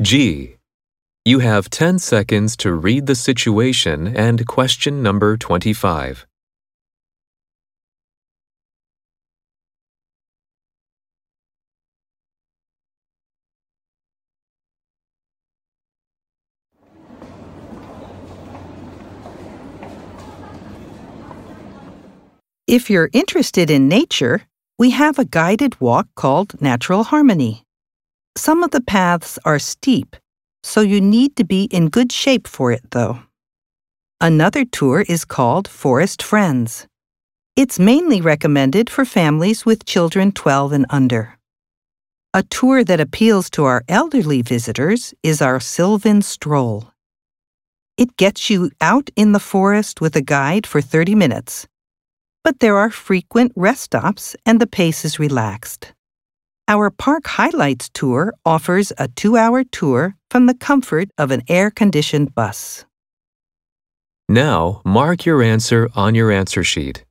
G. You have 10 seconds to read the situation and question number 25. If you're interested in nature, we have a guided walk called Natural Harmony. Some of the paths are steep, so you need to be in good shape for it, though. Another tour is called Forest Friends. It's mainly recommended for families with children 12 and under. A tour that appeals to our elderly visitors is our Sylvan Stroll. It gets you out in the forest with a guide for 30 minutes but there are frequent rest stops and the pace is relaxed. Our Park Highlights tour offers a two hour tour from the comfort of an air conditioned bus. Now, mark your answer on your answer sheet.